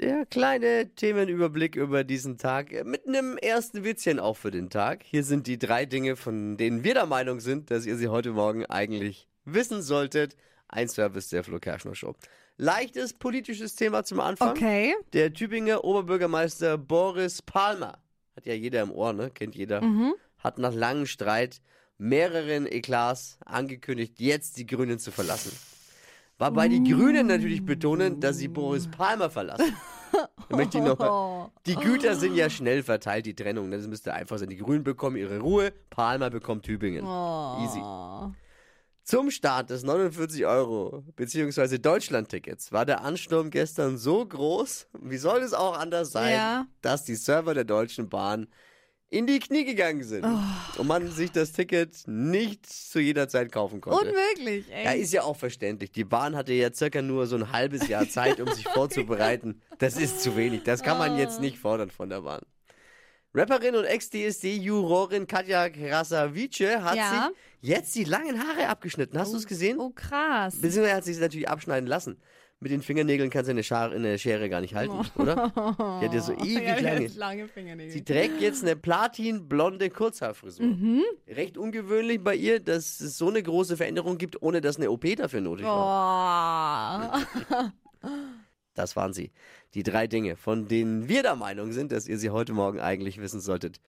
Der kleine Themenüberblick über diesen Tag mit einem ersten Witzchen auch für den Tag. Hier sind die drei Dinge, von denen wir der Meinung sind, dass ihr sie heute Morgen eigentlich wissen solltet. Ein Service der Flo Kerschner Show. Leichtes politisches Thema zum Anfang. Okay. Der Tübinger Oberbürgermeister Boris Palmer, hat ja jeder im Ohr, ne? Kennt jeder. Hat nach langem Streit mehreren Eklats angekündigt, jetzt die Grünen zu verlassen. Wobei die Grünen natürlich betonen, dass sie Boris Palmer verlassen. Da möchte ich noch mal, die Güter sind ja schnell verteilt, die Trennung. Das müsste einfach sein. Die Grünen bekommen ihre Ruhe, Palmer bekommt Tübingen. Easy. Zum Start des 49 Euro bzw. Deutschland-Tickets war der Ansturm gestern so groß, wie soll es auch anders sein, Ja. dass die Server der Deutschen Bahn in die Knie gegangen sind und man sich das Ticket nicht zu jeder Zeit kaufen konnte. Unmöglich, ey. Ja, ist ja auch verständlich. Die Bahn hatte ja circa nur so ein halbes Jahr Zeit, um sich vorzubereiten. Das ist zu wenig. Das kann man jetzt nicht fordern von der Bahn. Rapperin und Ex-DSD-Jurorin Katja Krasavice hat Ja. sich jetzt die langen Haare abgeschnitten. Hast du es gesehen? oh, krass. Beziehungsweise hat sie es natürlich abschneiden lassen. Mit den Fingernägeln kannst du eine, Schar eine Schere gar nicht halten, oder? Die hat ja so ewig Ja, lange. lange Fingernägel. Sie trägt jetzt eine platinblonde Kurzhaarfrisur. Mhm. Recht ungewöhnlich bei ihr, dass es so eine große Veränderung gibt, ohne dass eine OP dafür nötig war. Oh. Das waren sie. Die drei Dinge, von denen wir der Meinung sind, dass ihr sie heute Morgen eigentlich wissen solltet.